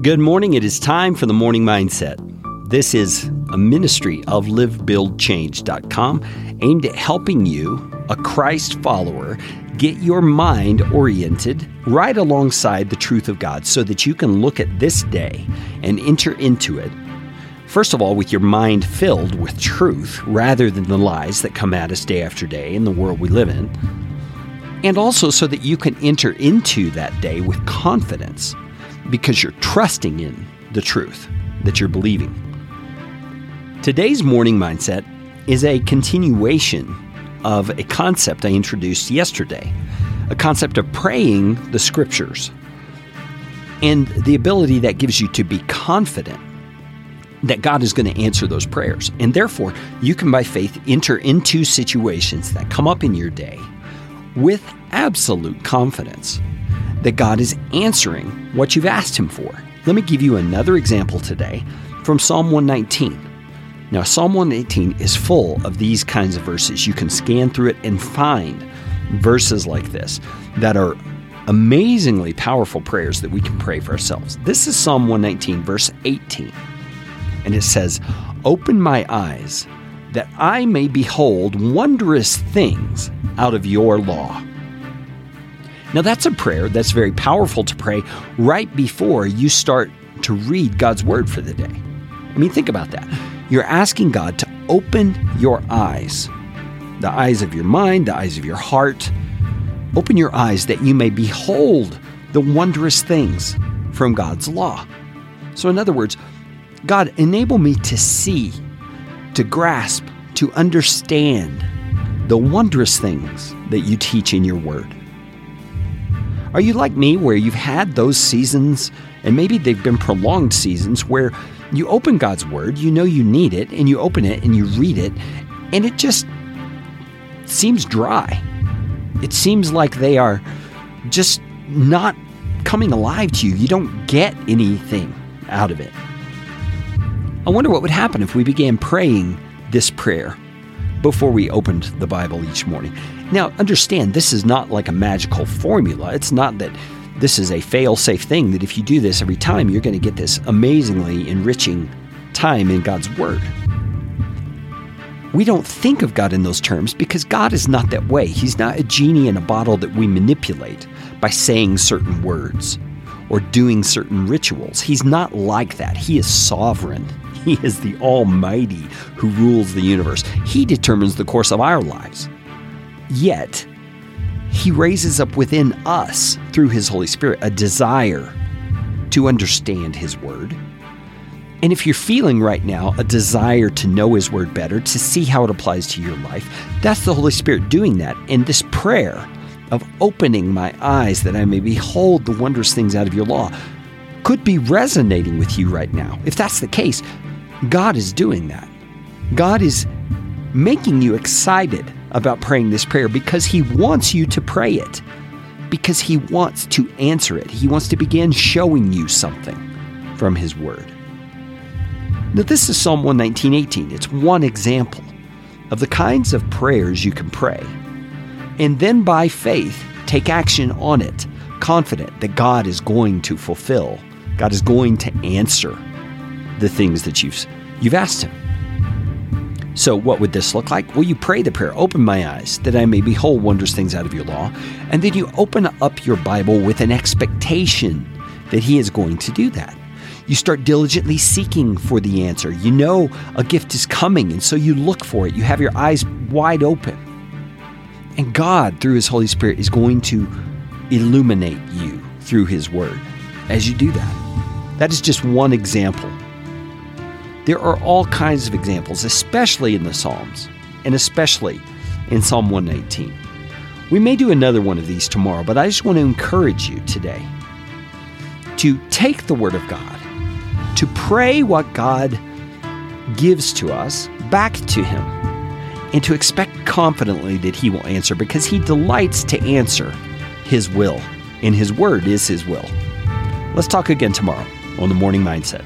Good morning. It is time for the morning mindset. This is a ministry of livebuildchange.com aimed at helping you, a Christ follower, get your mind oriented right alongside the truth of God so that you can look at this day and enter into it. First of all, with your mind filled with truth rather than the lies that come at us day after day in the world we live in. And also so that you can enter into that day with confidence because you're trusting in the truth that you're believing. Today's morning mindset is a continuation of a concept I introduced yesterday a concept of praying the scriptures and the ability that gives you to be confident that God is going to answer those prayers. And therefore, you can by faith enter into situations that come up in your day with absolute confidence that God is answering what you've asked Him for. Let me give you another example today from Psalm 119. Now, Psalm 118 is full of these kinds of verses. You can scan through it and find verses like this that are amazingly powerful prayers that we can pray for ourselves. This is Psalm 119, verse 18. And it says, Open my eyes that I may behold wondrous things out of your law. Now, that's a prayer that's very powerful to pray right before you start to read God's word for the day. I mean, think about that. You're asking God to open your eyes, the eyes of your mind, the eyes of your heart. Open your eyes that you may behold the wondrous things from God's law. So, in other words, God, enable me to see, to grasp, to understand the wondrous things that you teach in your word. Are you like me where you've had those seasons, and maybe they've been prolonged seasons, where you open God's Word, you know you need it, and you open it and you read it, and it just seems dry? It seems like they are just not coming alive to you. You don't get anything out of it. I wonder what would happen if we began praying this prayer before we opened the Bible each morning. Now, understand, this is not like a magical formula. It's not that this is a fail safe thing that if you do this every time, you're going to get this amazingly enriching time in God's Word. We don't think of God in those terms because God is not that way. He's not a genie in a bottle that we manipulate by saying certain words or doing certain rituals. He's not like that. He is sovereign. He is the Almighty who rules the universe. He determines the course of our lives. Yet, He raises up within us, through His Holy Spirit, a desire to understand His Word. And if you're feeling right now a desire to know His Word better, to see how it applies to your life, that's the Holy Spirit doing that. And this prayer of opening my eyes that I may behold the wondrous things out of your law could be resonating with you right now. If that's the case, God is doing that. God is making you excited about praying this prayer because He wants you to pray it, because He wants to answer it. He wants to begin showing you something from His Word. Now, this is Psalm 119.18. It's one example of the kinds of prayers you can pray. And then by faith, take action on it, confident that God is going to fulfill, God is going to answer the things that you've, you've asked Him. So, what would this look like? Well, you pray the prayer, open my eyes that I may behold wondrous things out of your law. And then you open up your Bible with an expectation that He is going to do that. You start diligently seeking for the answer. You know a gift is coming, and so you look for it. You have your eyes wide open. And God, through His Holy Spirit, is going to illuminate you through His Word as you do that. That is just one example there are all kinds of examples, especially in the Psalms, and especially in Psalm 119. We may do another one of these tomorrow, but I just want to encourage you today to take the Word of God, to pray what God gives to us back to Him, and to expect confidently that He will answer because He delights to answer His will, and His Word is His will. Let's talk again tomorrow on the Morning Mindset.